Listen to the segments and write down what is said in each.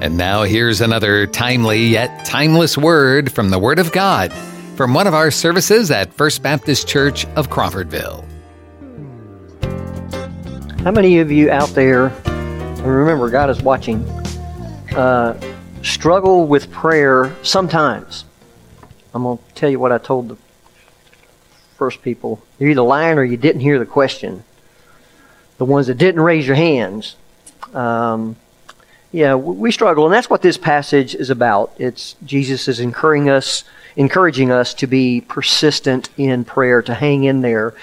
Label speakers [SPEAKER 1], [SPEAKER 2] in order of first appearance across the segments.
[SPEAKER 1] And now here's another timely yet timeless word from the Word of God from one of our services at First Baptist Church of Crawfordville.
[SPEAKER 2] How many of you out there, and remember, God is watching, uh, struggle with prayer sometimes? I'm going to tell you what I told the first people. You're either lying or you didn't hear the question. The ones that didn't raise your hands. Um, yeah, we struggle, and that's what this passage is about. It's Jesus is encouraging us, encouraging us to be persistent in prayer, to hang in there,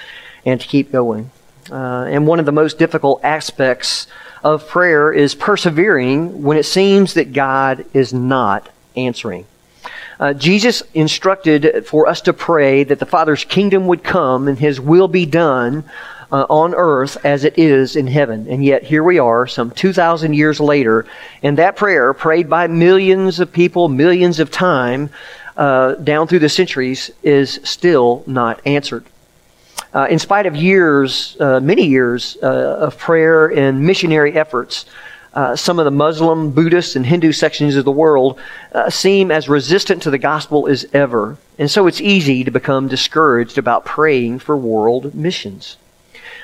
[SPEAKER 2] and to keep going. Uh, and one of the most difficult aspects of prayer is persevering when it seems that God is not answering. Uh, Jesus instructed for us to pray that the Father's kingdom would come and His will be done uh, on earth as it is in heaven. And yet here we are, some 2,000 years later, and that prayer, prayed by millions of people, millions of time, uh, down through the centuries, is still not answered. Uh, in spite of years, uh, many years uh, of prayer and missionary efforts, uh, some of the Muslim, Buddhist, and Hindu sections of the world uh, seem as resistant to the gospel as ever. And so it's easy to become discouraged about praying for world missions.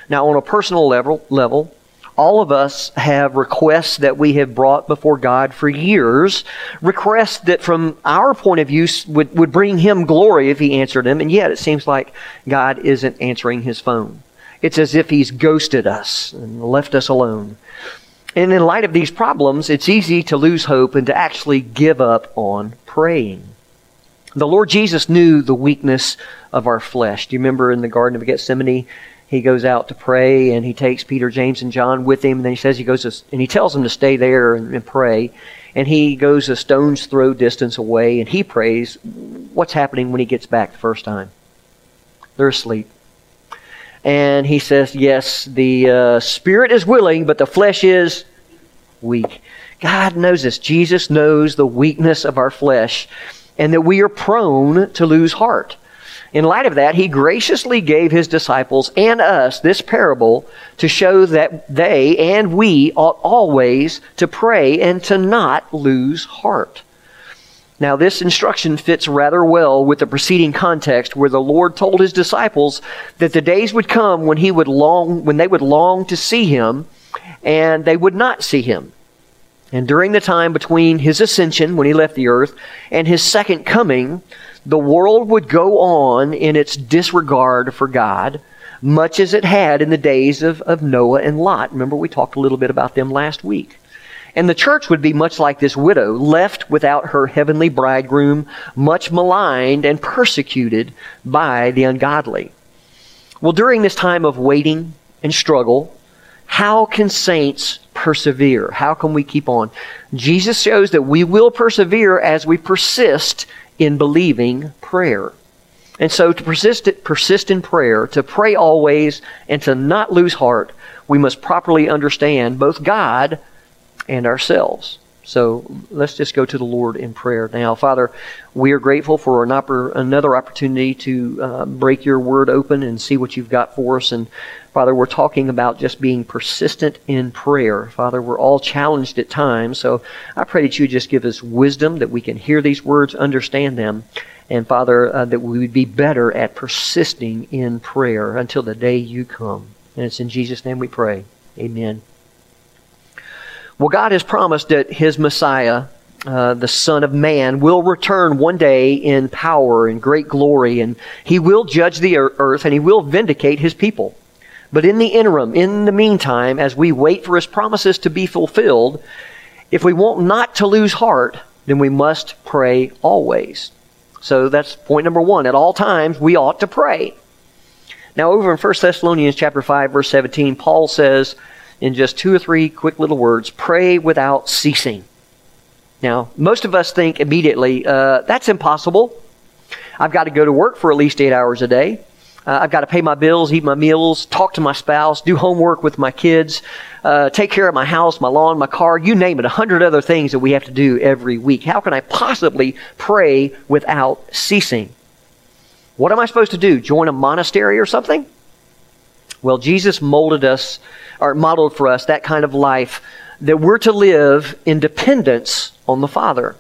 [SPEAKER 2] Now, on a personal level, level, all of us have requests that we have brought before God for years, requests that from our point of view would, would bring Him glory if He answered them, and yet it seems like God isn't answering His phone. It's as if He's ghosted us and left us alone. And in light of these problems, it's easy to lose hope and to actually give up on praying. The Lord Jesus knew the weakness of our flesh. Do you remember in the Garden of Gethsemane? He goes out to pray and he takes Peter, James, and John with him. And then he says he goes to, and he tells them to stay there and, and pray. And he goes a stone's throw distance away and he prays. What's happening when he gets back the first time? They're asleep. And he says, Yes, the uh, spirit is willing, but the flesh is weak. God knows this. Jesus knows the weakness of our flesh and that we are prone to lose heart. In light of that, he graciously gave his disciples and us this parable to show that they and we ought always to pray and to not lose heart. Now, this instruction fits rather well with the preceding context where the Lord told his disciples that the days would come when he would long, when they would long to see him and they would not see him. And during the time between his ascension, when he left the earth, and his second coming, the world would go on in its disregard for God, much as it had in the days of, of Noah and Lot. Remember, we talked a little bit about them last week. And the church would be much like this widow, left without her heavenly bridegroom, much maligned and persecuted by the ungodly. Well, during this time of waiting and struggle, how can saints persevere? How can we keep on? Jesus shows that we will persevere as we persist in believing prayer. And so to persist, persist in prayer, to pray always, and to not lose heart, we must properly understand both God and ourselves. So let's just go to the Lord in prayer now. Father, we are grateful for an oppor- another opportunity to uh, break your word open and see what you've got for us. And Father, we're talking about just being persistent in prayer. Father, we're all challenged at times, so I pray that you just give us wisdom that we can hear these words, understand them, and Father, uh, that we would be better at persisting in prayer until the day you come. And it's in Jesus' name we pray. Amen. Well, God has promised that His Messiah, uh, the Son of Man, will return one day in power and great glory, and He will judge the earth and He will vindicate His people. But in the interim, in the meantime, as we wait for his promises to be fulfilled, if we want not to lose heart, then we must pray always. So that's point number one. At all times, we ought to pray. Now, over in 1 Thessalonians chapter 5, verse 17, Paul says in just two or three quick little words, pray without ceasing. Now, most of us think immediately, uh, that's impossible. I've got to go to work for at least eight hours a day. Uh, I've got to pay my bills, eat my meals, talk to my spouse, do homework with my kids, uh, take care of my house, my lawn, my car, you name it, a hundred other things that we have to do every week. How can I possibly pray without ceasing? What am I supposed to do? Join a monastery or something? Well, Jesus molded us, or modeled for us that kind of life that we're to live in dependence on the Father.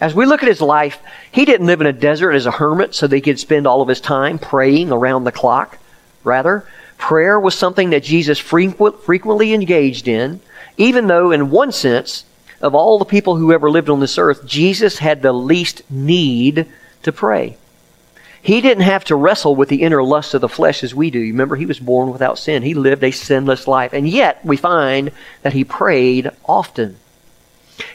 [SPEAKER 2] As we look at his life, he didn't live in a desert as a hermit so that he could spend all of his time praying around the clock. Rather, prayer was something that Jesus frequent, frequently engaged in, even though, in one sense, of all the people who ever lived on this earth, Jesus had the least need to pray. He didn't have to wrestle with the inner lusts of the flesh as we do. You Remember, he was born without sin. He lived a sinless life. And yet, we find that he prayed often.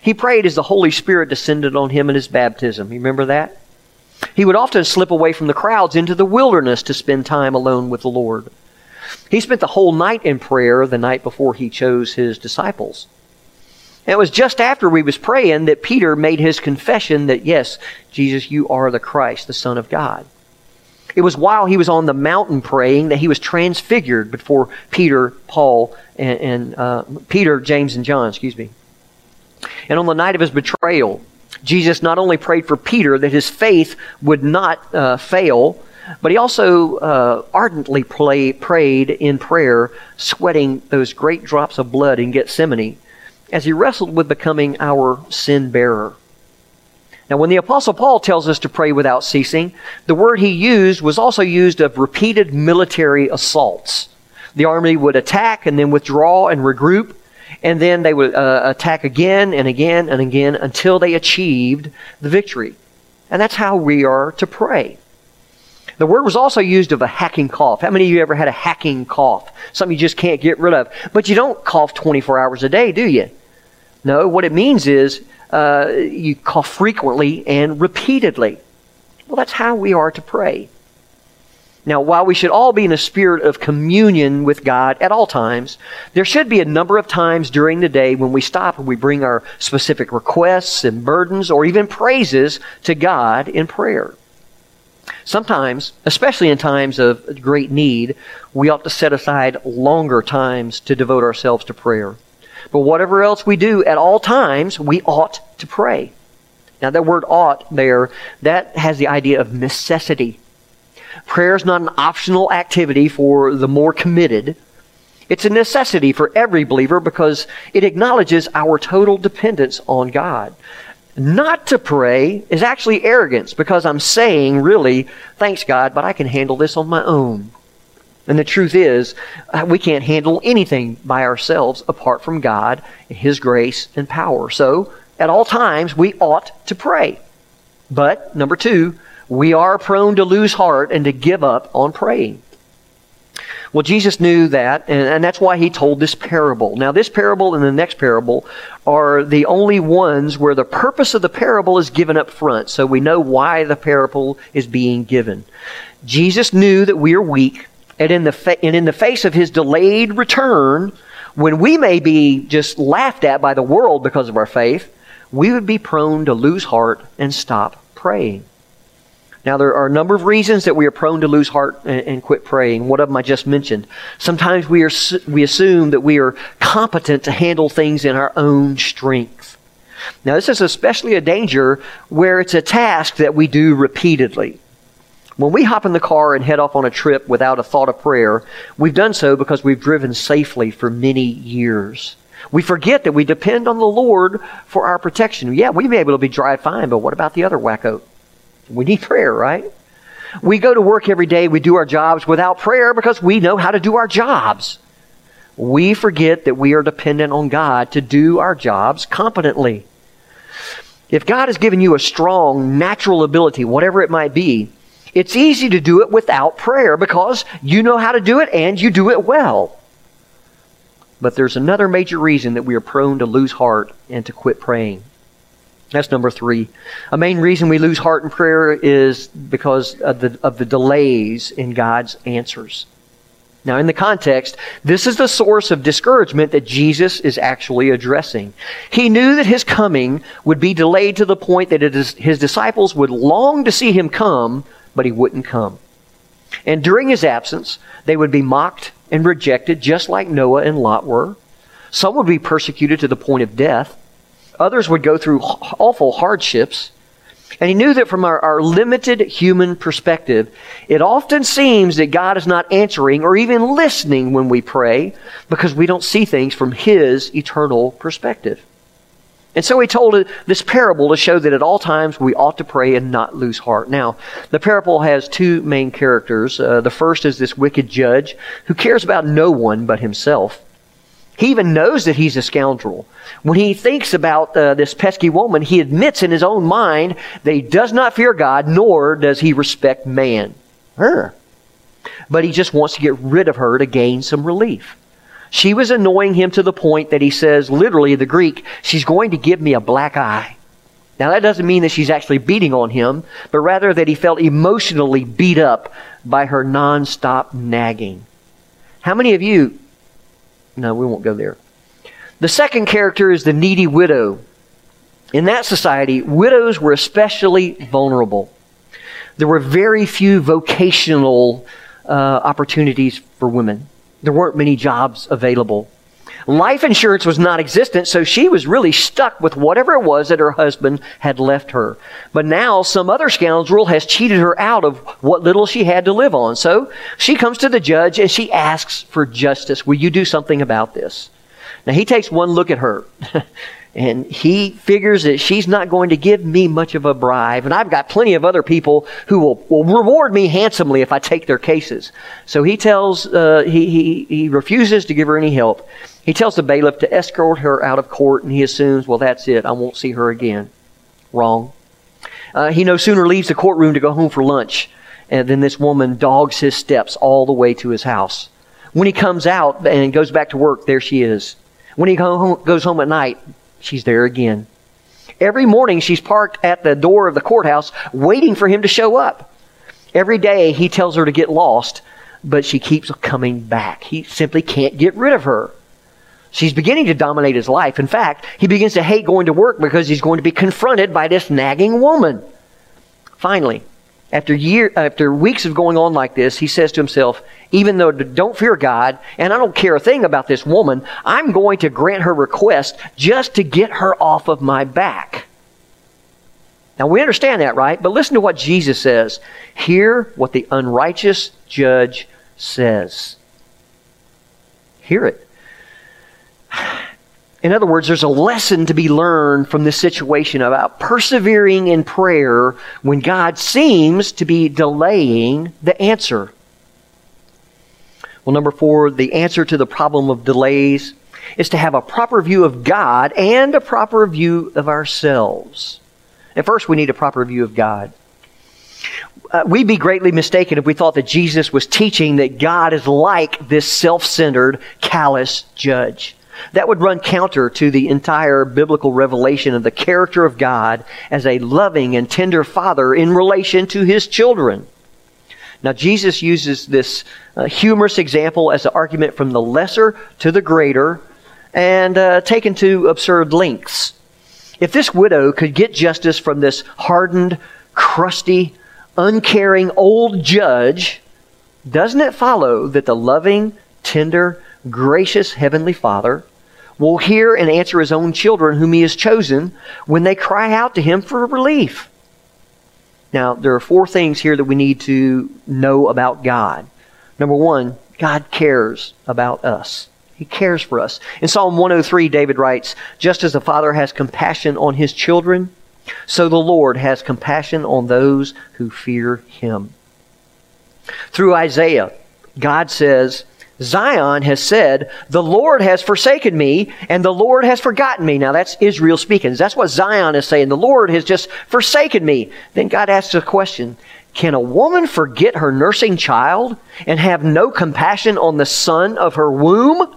[SPEAKER 2] He prayed as the Holy Spirit descended on him in his baptism. You remember that? He would often slip away from the crowds into the wilderness to spend time alone with the Lord. He spent the whole night in prayer the night before he chose his disciples. And it was just after we was praying that Peter made his confession that, yes, Jesus, you are the Christ, the Son of God. It was while he was on the mountain praying that he was transfigured before Peter, Paul, and, and uh, Peter, James, and John, excuse me. And on the night of his betrayal, Jesus not only prayed for Peter that his faith would not uh, fail, but he also uh, ardently play, prayed in prayer, sweating those great drops of blood in Gethsemane as he wrestled with becoming our sin bearer. Now, when the Apostle Paul tells us to pray without ceasing, the word he used was also used of repeated military assaults. The army would attack and then withdraw and regroup, and then they would uh, attack again and again and again until they achieved the victory. And that's how we are to pray. The word was also used of a hacking cough. How many of you ever had a hacking cough? Something you just can't get rid of. But you don't cough 24 hours a day, do you? No, what it means is uh, you cough frequently and repeatedly. Well, that's how we are to pray. Now, while we should all be in a spirit of communion with God at all times, there should be a number of times during the day when we stop and we bring our specific requests and burdens or even praises to God in prayer. Sometimes, especially in times of great need, we ought to set aside longer times to devote ourselves to prayer. But whatever else we do at all times, we ought to pray. Now, that word ought there, that has the idea of necessity. Prayer is not an optional activity for the more committed. It's a necessity for every believer because it acknowledges our total dependence on God. Not to pray is actually arrogance because I'm saying, really, thanks God, but I can handle this on my own. And the truth is, uh, we can't handle anything by ourselves apart from God, His grace, and power. So, at all times, we ought to pray. But, number two, we are prone to lose heart and to give up on praying. Well, Jesus knew that, and, and, that's why he told this parable. Now, this parable and the next parable are the only ones where the purpose of the parable is given up front, so we know why the parable is being given. Jesus knew that we are weak, and in the, fa- and in the face of his delayed return, when we may be just laughed at by the world because of our faith, we would be prone to lose heart and stop praying. Now, there are a number of reasons that we are prone to lose heart and, and, quit praying. One of them I just mentioned. Sometimes we, are, we assume that we are competent to handle things in our own strength. Now, this is especially a danger where it's a task that we do repeatedly. When we hop in the car and head off on a trip without a thought of prayer, we've done so because we've driven safely for many years. We forget that we depend on the Lord for our protection. Yeah, we may be able to be drive fine, but what about the other wacko? We need prayer, right? We go to work every day, we do our jobs without prayer because we know how to do our jobs. We forget that we are dependent on God to do our jobs competently. If God has given you a strong natural ability, whatever it might be, it's easy to do it without prayer because you know how to do it and you do it well. But there's another major reason that we are prone to lose heart and to quit praying. That's number three. A main reason we lose heart in prayer is because of the, of the delays in God's answers. Now, in the context, this is the source of discouragement that Jesus is actually addressing. He knew that his coming would be delayed to the point that his disciples would long to see him come, but he wouldn't come. And during his absence, they would be mocked and rejected, just like Noah and Lot were. Some would be persecuted to the point of death. Others would go through awful hardships. And he knew that from our, our, limited human perspective, it often seems that God is not answering or even listening when we pray because we don't see things from his eternal perspective. And so he told this parable to show that at all times we ought to pray and not lose heart. Now, the parable has two main characters. Uh, the first is this wicked judge who cares about no one but himself. He even knows that he's a scoundrel. When he thinks about uh, this pesky woman, he admits in his own mind that he does not fear God, nor does he respect man. Her. But he just wants to get rid of her to gain some relief. She was annoying him to the point that he says, literally, the Greek, she's going to give me a black eye. Now, that doesn't mean that she's actually beating on him, but rather that he felt emotionally beat up by her nonstop nagging. How many of you? No, we won't go there. The second character is the needy widow. In that society, widows were especially vulnerable. There were very few vocational uh, opportunities for women. There weren't many jobs available. Life insurance was non existent, so she was really stuck with whatever it was that her husband had left her. But now some other scoundrel has cheated her out of what little she had to live on. So she comes to the judge and she asks for justice. Will you do something about this? Now he takes one look at her. And he figures that she's not going to give me much of a bribe. And I've got plenty of other people who will, will reward me handsomely if I take their cases. So he tells, uh, he, he, he refuses to give her any help. He tells the bailiff to escort her out of court, and he assumes, well, that's it. I won't see her again. Wrong. Uh, he no sooner leaves the courtroom to go home for lunch, and then this woman dogs his steps all the way to his house. When he comes out and goes back to work, there she is. When he home, goes home at night, she's there again. Every morning she's parked at the door of the courthouse waiting for him to show up. Every day he tells her to get lost, but she keeps coming back. He simply can't get rid of her. She's beginning to dominate his life. In fact, he begins to hate going to work because he's going to be confronted by this nagging woman. Finally, after year, after weeks of going on like this, he says to himself, even though I don't fear God and I don't care a thing about this woman, I'm going to grant her request just to get her off of my back. Now we understand that, right? But listen to what Jesus says. Hear what the unrighteous judge says. Hear it. In other words, there's a lesson to be learned from this situation about persevering in prayer when God seems to be delaying the answer. Well, number four, the answer to the problem of delays is to have a proper view of God and a proper view of ourselves. And first, we need a proper view of God. Uh, we'd be greatly mistaken if we thought that Jesus was teaching that God is like this self centered, callous judge. That would run counter to the entire biblical revelation of the character of God as a loving and tender father in relation to his children. Now, Jesus uses this uh, humorous example as an argument from the lesser to the greater and uh, taken to absurd lengths. If this widow could get justice from this hardened, crusty, uncaring old judge, doesn't it follow that the loving, tender, gracious Heavenly Father will hear and answer his own children whom he has chosen when they cry out to him for relief. Now, there are four things here that we need to know about God. Number one, God cares about us. He cares for us. In Psalm 103, David writes, Just as the Father has compassion on his children, so the Lord has compassion on those who fear him. Through Isaiah, God says, Zion has said, The Lord has forsaken me, and the Lord has forgotten me. Now that's Israel speaking. That's what Zion is saying. The Lord has just forsaken me. Then God asks a question Can a woman forget her nursing child and have no compassion on the son of her womb?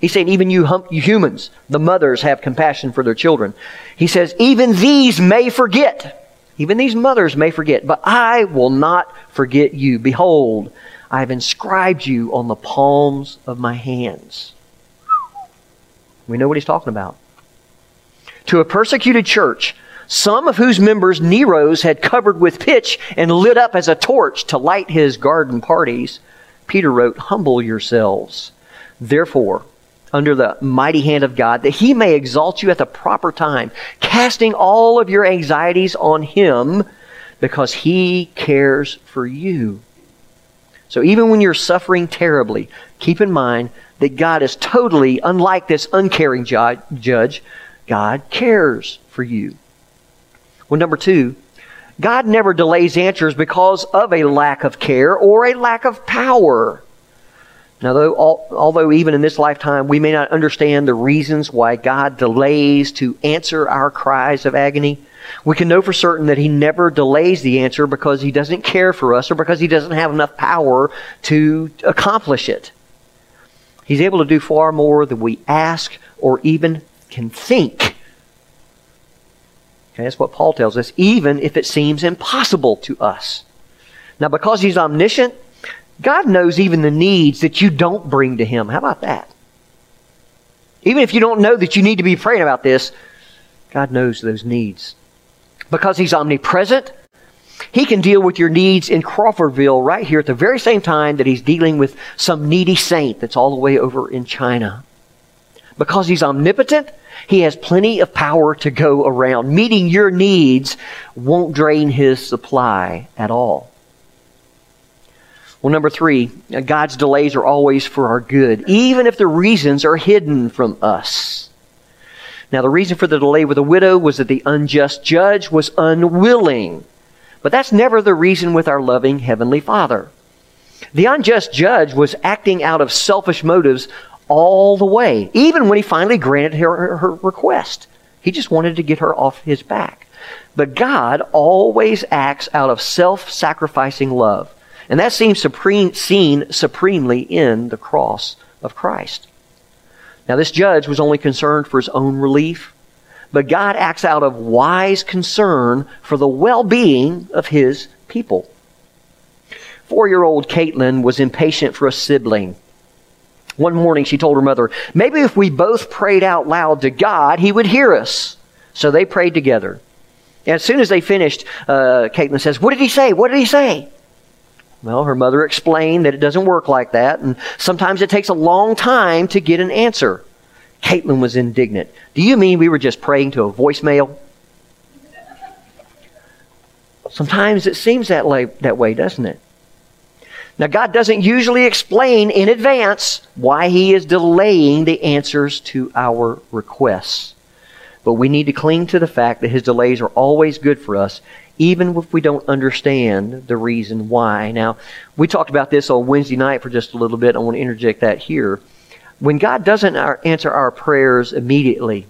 [SPEAKER 2] He's saying, even you, hum- you humans, the mothers have compassion for their children. He says, even these may forget. Even these mothers may forget, but I will not forget you. Behold, I have inscribed you on the palms of my hands. We know what he's talking about. To a persecuted church, some of whose members Nero's had covered with pitch and lit up as a torch to light his garden parties, Peter wrote, Humble yourselves, therefore, under the mighty hand of God, that he may exalt you at the proper time, casting all of your anxieties on him because he cares for you. So even when you're suffering terribly, keep in mind that God is totally unlike this uncaring judge. God cares for you. Well, number two, God never delays answers because of a lack of care or a lack of power. Now, though, although even in this lifetime we may not understand the reasons why God delays to answer our cries of agony, we can know for certain that He never delays the answer because He doesn't care for us or because He doesn't have enough power to accomplish it. He's able to do far more than we ask or even can think. Okay, that's what Paul tells us, even if it seems impossible to us. Now, because He's omniscient, God knows even the needs that you don't bring to Him. How about that? Even if you don't know that you need to be praying about this, God knows those needs. Because He's omnipresent, He can deal with your needs in Crawfordville right here at the very same time that He's dealing with some needy saint that's all the way over in China. Because He's omnipotent, He has plenty of power to go around. Meeting your needs won't drain His supply at all. Well, number three, God's delays are always for our good, even if the reasons are hidden from us. Now, the reason for the delay with the widow was that the unjust judge was unwilling. But that's never the reason with our loving Heavenly Father. The unjust judge was acting out of selfish motives all the way, even when he finally granted her her request. He just wanted to get her off his back. But God always acts out of self sacrificing love. And that seems supreme, seen supremely in the cross of Christ. Now, this judge was only concerned for his own relief, but God acts out of wise concern for the well being of his people. Four year old Caitlin was impatient for a sibling. One morning she told her mother, Maybe if we both prayed out loud to God, he would hear us. So they prayed together. And as soon as they finished, uh, Caitlin says, What did he say? What did he say? Well, her mother explained that it doesn't work like that, and sometimes it takes a long time to get an answer. Caitlin was indignant. Do you mean we were just praying to a voicemail? Sometimes it seems that that way, doesn't it? Now, God doesn't usually explain in advance why He is delaying the answers to our requests. But we need to cling to the fact that His delays are always good for us even if we don't understand the reason why. Now, we talked about this on Wednesday night for just a little bit. I want to interject that here. When God doesn't answer our prayers immediately,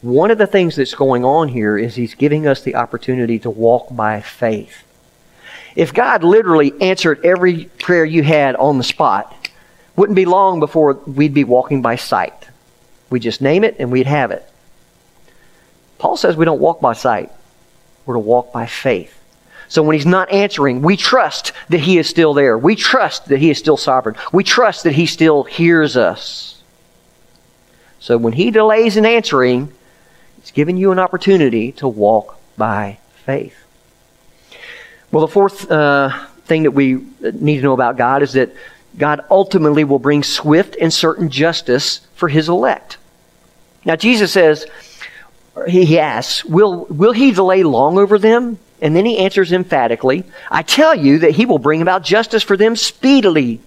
[SPEAKER 2] one of the things that's going on here is He's giving us the opportunity to walk by faith. If God literally answered every prayer you had on the spot, wouldn't be long before we'd be walking by sight. We just name it and we'd have it. Paul says we don't walk by sight. We're to walk by faith. So when he's not answering, we trust that he is still there. We trust that he is still sovereign. We trust that he still hears us. So when he delays in answering, he's giving you an opportunity to walk by faith. Well, the fourth uh, thing that we need to know about God is that God ultimately will bring swift and certain justice for his elect. Now, Jesus says, he asks, will, will he delay long over them? And then he answers emphatically, I tell you that he will bring about justice for them speedily.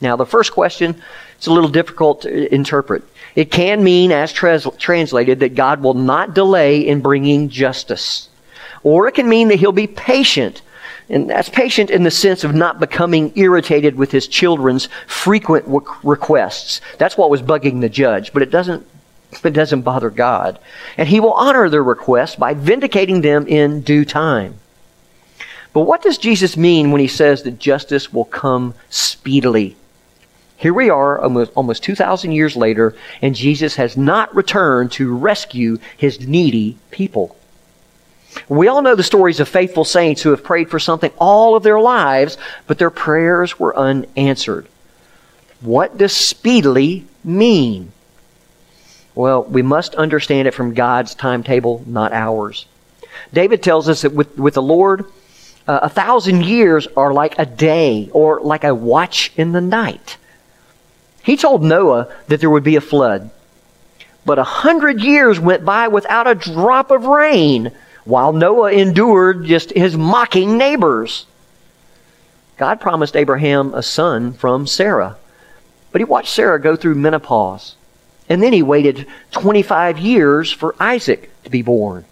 [SPEAKER 2] Now, the first question is a little difficult to interpret. It can mean, as translated, that God will not delay in bringing justice. Or it can mean that he'll be patient. And that's patient in the sense of not becoming irritated with his children's frequent requests. That's what was bugging the judge, but it doesn't it doesn't bother God. And He will honor their request by vindicating them in due time. But what does Jesus mean when He says that justice will come speedily? Here we are, almost, almost 2,000 years later, and Jesus has not returned to rescue His needy people. We all know the stories of faithful saints who have prayed for something all of their lives, but their prayers were unanswered. What does speedily mean? Well, we must understand it from God's timetable, not ours. David tells us that with, with the Lord, uh, a thousand years are like a day or like a watch in the night. He told Noah that there would be a flood. But a hundred years went by without a drop of rain while Noah endured just his mocking neighbors. God promised Abraham a son from Sarah, but he watched Sarah go through menopause. And then he waited 25 years for Isaac to be born.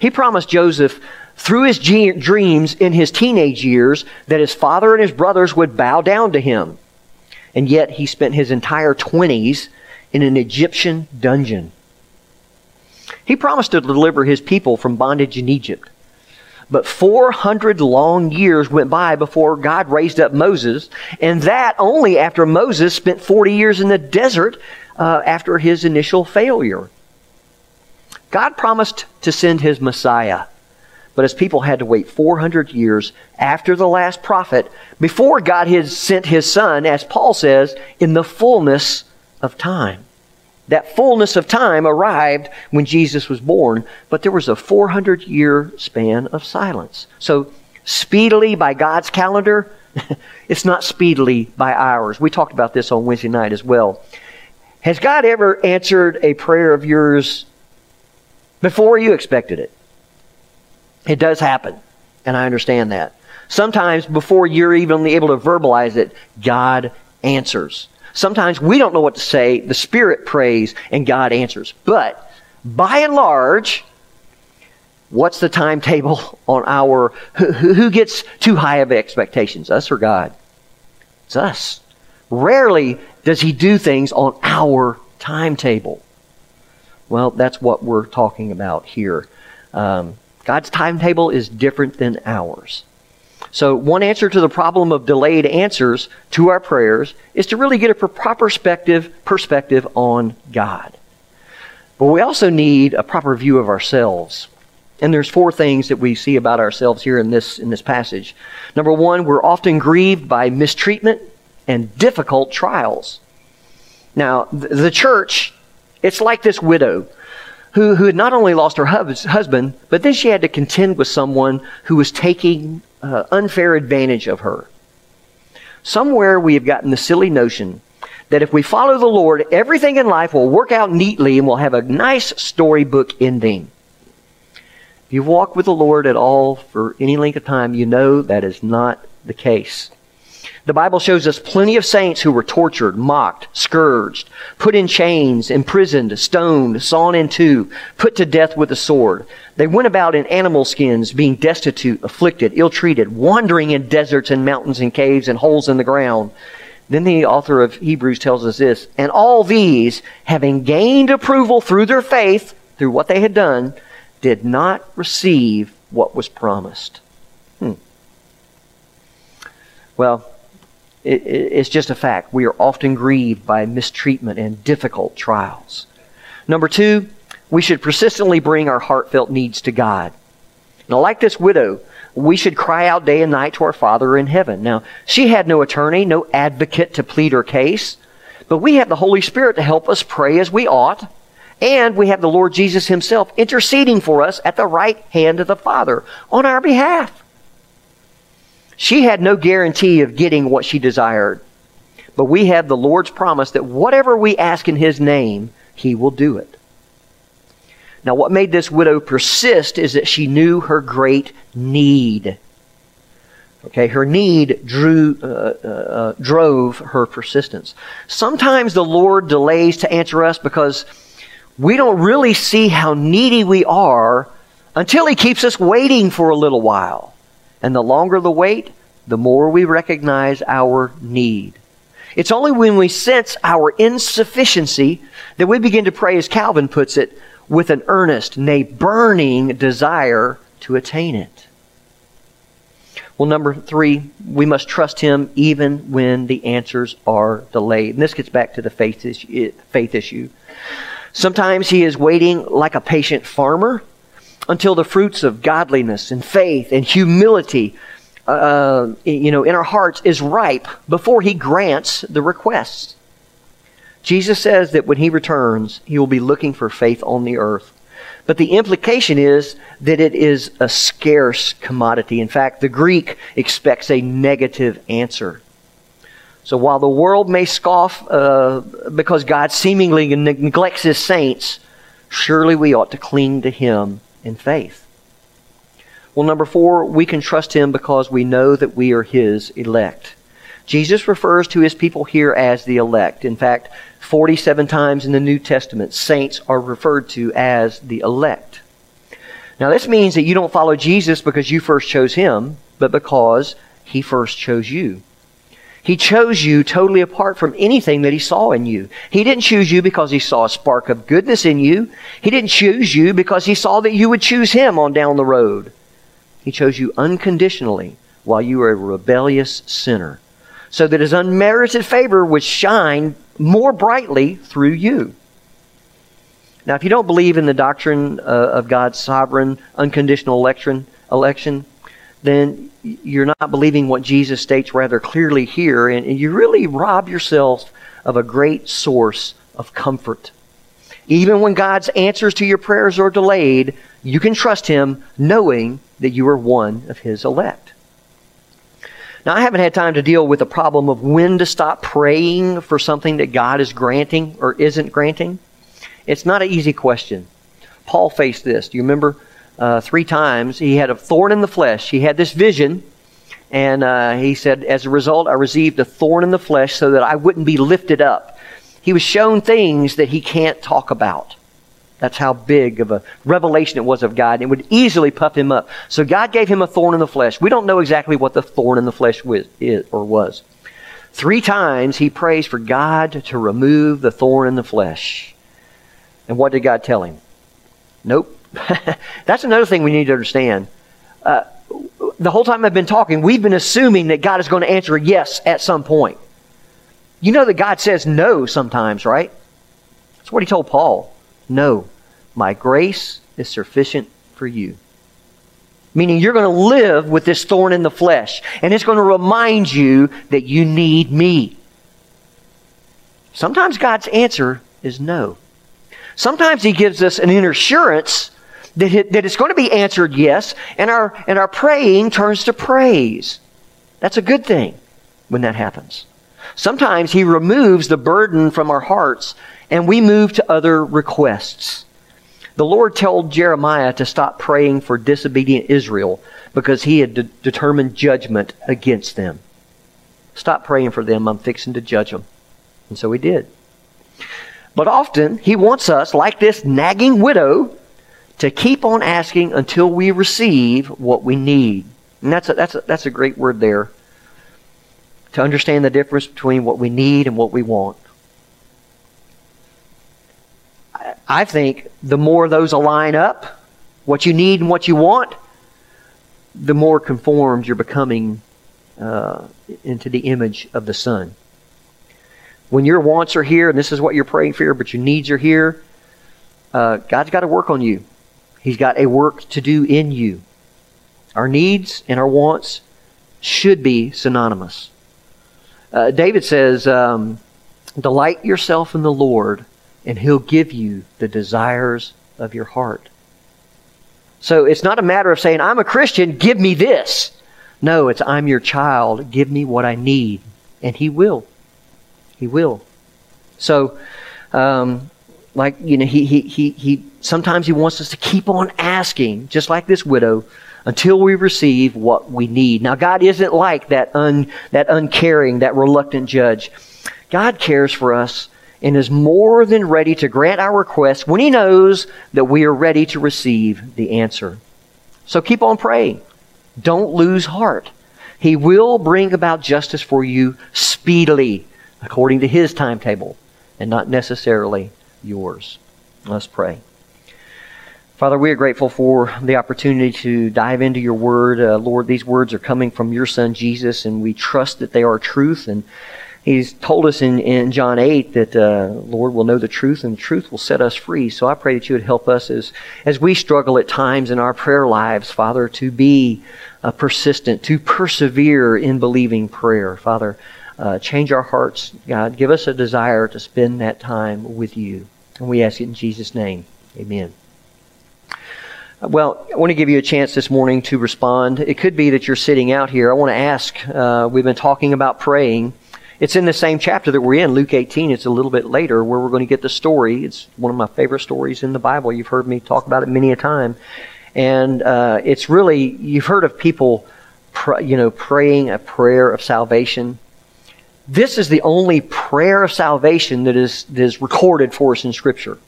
[SPEAKER 2] He promised Joseph through his dreams in his teenage years that his father and his brothers would bow down to him. And yet he spent his entire 20s in an Egyptian dungeon. He promised to deliver his people from bondage in Egypt. But 400 long years went by before God raised up Moses, and that only after Moses spent 40 years in the desert uh, after his initial failure. God promised to send his Messiah, but his people had to wait 400 years after the last prophet before God had sent his son, as Paul says, in the fullness of time. That fullness of time arrived when Jesus was born, but there was a 400 year span of silence. So, speedily by God's calendar, it's not speedily by ours. We talked about this on Wednesday night as well. Has God ever answered a prayer of yours before you expected it? It does happen, and I understand that. Sometimes before you're even able to verbalize it, God answers. Sometimes we don't know what to say. The Spirit prays and God answers. But by and large, what's the timetable on our who, who gets too high of expectations, us or God? It's us. Rarely does He do things on our timetable. Well, that's what we're talking about here. Um, God's timetable is different than ours. So, one answer to the problem of delayed answers to our prayers is to really get a proper perspective, perspective on God. But we also need a proper view of ourselves. And there's four things that we see about ourselves here in this, in this passage. Number one, we're often grieved by mistreatment and difficult trials. Now, the church, it's like this widow who, who had not only lost her husband, but then she had to contend with someone who was taking uh, unfair advantage of her. Somewhere we have gotten the silly notion that if we follow the Lord, everything in life will work out neatly and we'll have a nice storybook ending. If you've walked with the Lord at all for any length of time, you know that is not the case. The Bible shows us plenty of saints who were tortured, mocked, scourged, put in chains, imprisoned, stoned, sawn in two, put to death with a sword. They went about in animal skins, being destitute, afflicted, ill treated, wandering in deserts and mountains and caves and holes in the ground. Then the author of Hebrews tells us this, and all these, having gained approval through their faith, through what they had done, did not receive what was promised. Hmm. Well, it, it's just a fact. We are often grieved by mistreatment and difficult trials. Number two, we should persistently bring our heartfelt needs to God. Now, like this widow, we should cry out day and night to our Father in heaven. Now, she had no attorney, no advocate to plead her case, but we have the Holy Spirit to help us pray as we ought, and we have the Lord Jesus Himself interceding for us at the right hand of the Father on our behalf. She had no guarantee of getting what she desired. But we have the Lord's promise that whatever we ask in His name, He will do it. Now, what made this widow persist is that she knew her great need. Okay, her need drew, uh, uh, uh, drove her persistence. Sometimes the Lord delays to answer us because we don't really see how needy we are until He keeps us waiting for a little while. And the longer the wait, the more we recognize our need. It's only when we sense our insufficiency that we begin to pray, as Calvin puts it, with an earnest, nay, burning desire to attain it. Well, number three, we must trust Him even when the answers are delayed. And this gets back to the faith issue. Faith issue. Sometimes He is waiting like a patient farmer until the fruits of godliness and faith and humility, uh, you know, in our hearts is ripe before He grants the requests. Jesus says that when He returns, He will be looking for faith on the earth. But the implication is that it is a scarce commodity. In fact, the Greek expects a negative answer. So while the world may scoff uh, because God seemingly neglects his saints, surely we ought to cling to him in faith. Well, number four, we can trust him because we know that we are his elect. Jesus refers to his people here as the elect. In fact, 47 times in the New Testament, saints are referred to as the elect. Now, this means that you don't follow Jesus because you first chose him, but because he first chose you. He chose you totally apart from anything that he saw in you. He didn't choose you because he saw a spark of goodness in you. He didn't choose you because he saw that you would choose him on down the road. He chose you unconditionally while you were a rebellious sinner, so that his unmerited favor would shine more brightly through you. Now, if you don't believe in the doctrine uh, of God's sovereign, unconditional election, election, then you're not believing what Jesus states rather clearly here, and, and you really rob yourself of a great source of comfort. Even when God's answers to your prayers are delayed, you can trust Him knowing that you are one of His elect. Now, I haven't had time to deal with the problem of when to stop praying for something that God is granting or isn't granting. It's not an easy question. Paul faced this. Do you remember? Uh, three times. He had a thorn in the flesh. He had this vision, and uh, he said, As a result, I received a thorn in the flesh so that I wouldn't be lifted up. He was shown things that he can't talk about. That's how big of a revelation it was of God. It would easily puff him up. So God gave him a thorn in the flesh. We don't know exactly what the thorn in the flesh was, is, or was. Three times he prays for God to remove the thorn in the flesh. And what did God tell him? Nope. That's another thing we need to understand. Uh, the whole time I've been talking, we've been assuming that God is going to answer yes at some point. You know that God says no sometimes, right? That's what he told Paul. No, my grace is sufficient for you. Meaning you're going to live with this thorn in the flesh, and it's going to remind you that you need me. Sometimes God's answer is no. Sometimes He gives us an inner assurance that, it, that it's going to be answered yes, and our, and our praying turns to praise. That's a good thing when that happens. Sometimes He removes the burden from our hearts, and we move to other requests. The Lord told Jeremiah to stop praying for disobedient Israel because he had de- determined judgment against them. Stop praying for them. I'm fixing to judge them. And so he did. But often, he wants us, like this nagging widow, to keep on asking until we receive what we need. And that's a, that's a, that's a great word there. To understand the difference between what we need and what we want. I think the more those align up, what you need and what you want, the more conformed you're becoming uh, into the image of the Son. When your wants are here, and this is what you're praying for, but your needs are here, uh, God's got to work on you. He's got a work to do in you. Our needs and our wants should be synonymous. Uh, David says, um, Delight yourself in the Lord, and He'll give you the desires of your heart. So it's not a matter of saying, I'm a Christian, give me this. No, it's, I'm your child, give me what I need. And He will. He will. So, um, like, you know, he, he, he, he sometimes he wants us to keep on asking, just like this widow, until we receive what we need. Now, God isn't like that, un, that uncaring, that reluctant judge. God cares for us and is more than ready to grant our requests when He knows that we are ready to receive the answer. So keep on praying. Don't lose heart. He will bring about justice for you speedily, according to His timetable, and not necessarily yours. Let's pray. Father, we are grateful for the opportunity to dive into your word. Uh, Lord, these words are coming from your son Jesus, and we trust that they are truth. And he's told us in, in John 8 that, uh, Lord, will know the truth, and the truth will set us free. So I pray that you would help us as, as we struggle at times in our prayer lives, Father, to be uh, persistent, to persevere in believing prayer. Father, uh, change our hearts, God. Give us a desire to spend that time with you. And we ask it in Jesus' name. Amen. Well, I want to give you a chance this morning to respond. It could be that you're sitting out here. I want to ask, uh, we've been talking about praying. It's in the same chapter that we're in, Luke 18. It's a little bit later where we're going to get the story. It's one of my favorite stories in the Bible. You've heard me talk about it many a time. And uh, it's really, you've heard of people, pr- you know, praying a prayer of salvation. This is the only prayer of salvation that is, that is recorded for us in Scripture.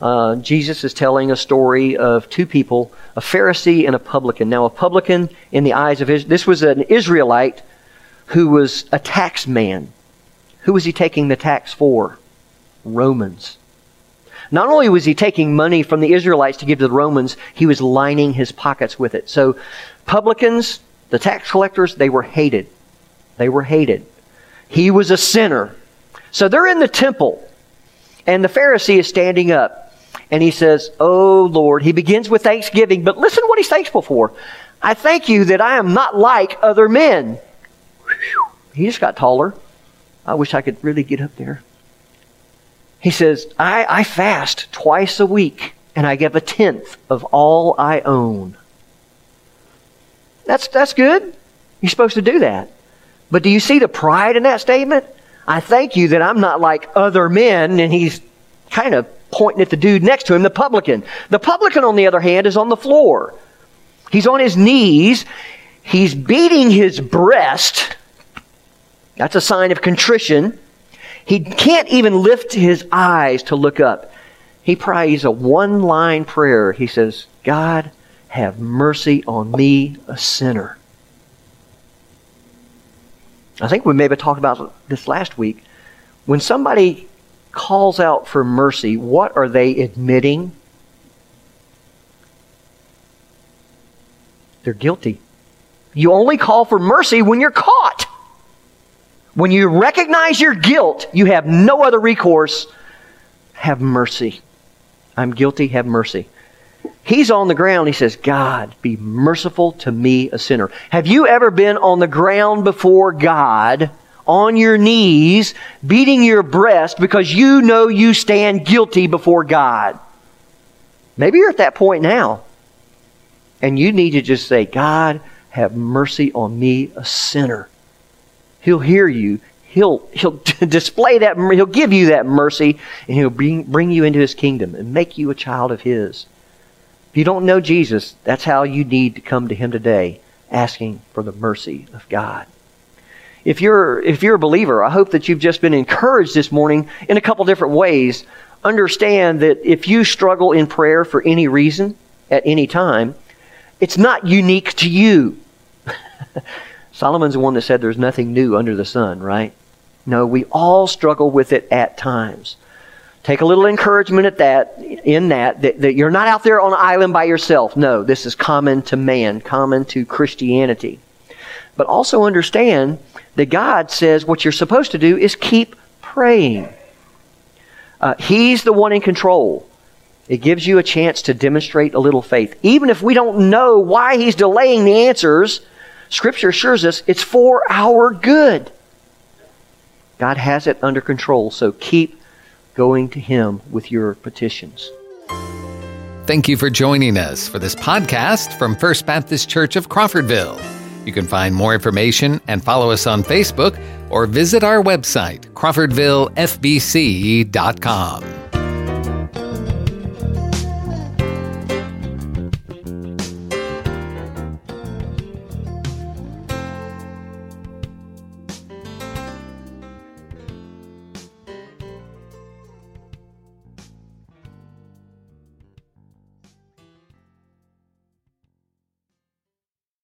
[SPEAKER 2] Uh, Jesus is telling a story of two people, a Pharisee and a publican. Now, a publican, in the eyes of his, this was an Israelite who was a tax man. Who was he taking the tax for? Romans. Not only was he taking money from the Israelites to give to the Romans, he was lining his pockets with it. So, publicans, the tax collectors, they were hated. They were hated. He was a sinner. So they're in the temple, and the Pharisee is standing up and he says, Oh Lord, he begins with thanksgiving, but listen what he's thankful for. I thank you that I am not like other men. Whew. He just got taller. I wish I could really get up there. He says, I, I fast twice a week and I give a tenth of all I own. That's, that's good. You're supposed to do that. But do you see the pride in that statement? I thank you that I'm not like other men, and he's kind of pointing at the dude next to him, the publican. The publican, on the other hand, is on the floor. He's on his knees. He's beating his breast. That's a sign of contrition. He can't even lift his eyes to look up. He prays a one line prayer. He says, God, have mercy on me, a sinner. I think we maybe talked about this last week. When somebody calls out for mercy, what are they admitting? They're guilty. You only call for mercy when you're caught. When you recognize your guilt, you have no other recourse. Have mercy. I'm guilty, have mercy. He's on the ground. He says, God, be merciful to me, a sinner. Have you ever been on the ground before God? On your knees, beating your breast because you know you stand guilty before God. Maybe you're at that point now. And you need to just say, God, have mercy on me, a sinner. He'll hear you. He'll, he'll display that, he'll give you that mercy, and he'll bring, bring you into his kingdom and make you a child of his. If you don't know Jesus, that's how you need to come to him today, asking for the mercy of God if you're if you're a believer, I hope that you've just been encouraged this morning in a couple different ways. Understand that if you struggle in prayer for any reason at any time, it's not unique to you. Solomon's the one that said there's nothing new under the sun, right? No, we all struggle with it at times. Take a little encouragement at that, in that, that, that you're not out there on an island by yourself. No, this is common to man, common to Christianity. But also understand that God says what you're supposed to do is keep praying. Uh, he's the one in control. It gives you a chance to demonstrate a little faith. Even if we don't know why He's delaying the answers, Scripture assures us it's for our good. God has it under control, so keep going to Him with your petitions.
[SPEAKER 1] Thank you for joining us for this podcast from First Baptist Church of Crawfordville. You can find more information and follow us on Facebook or visit our website, crawfordvillefbc.com.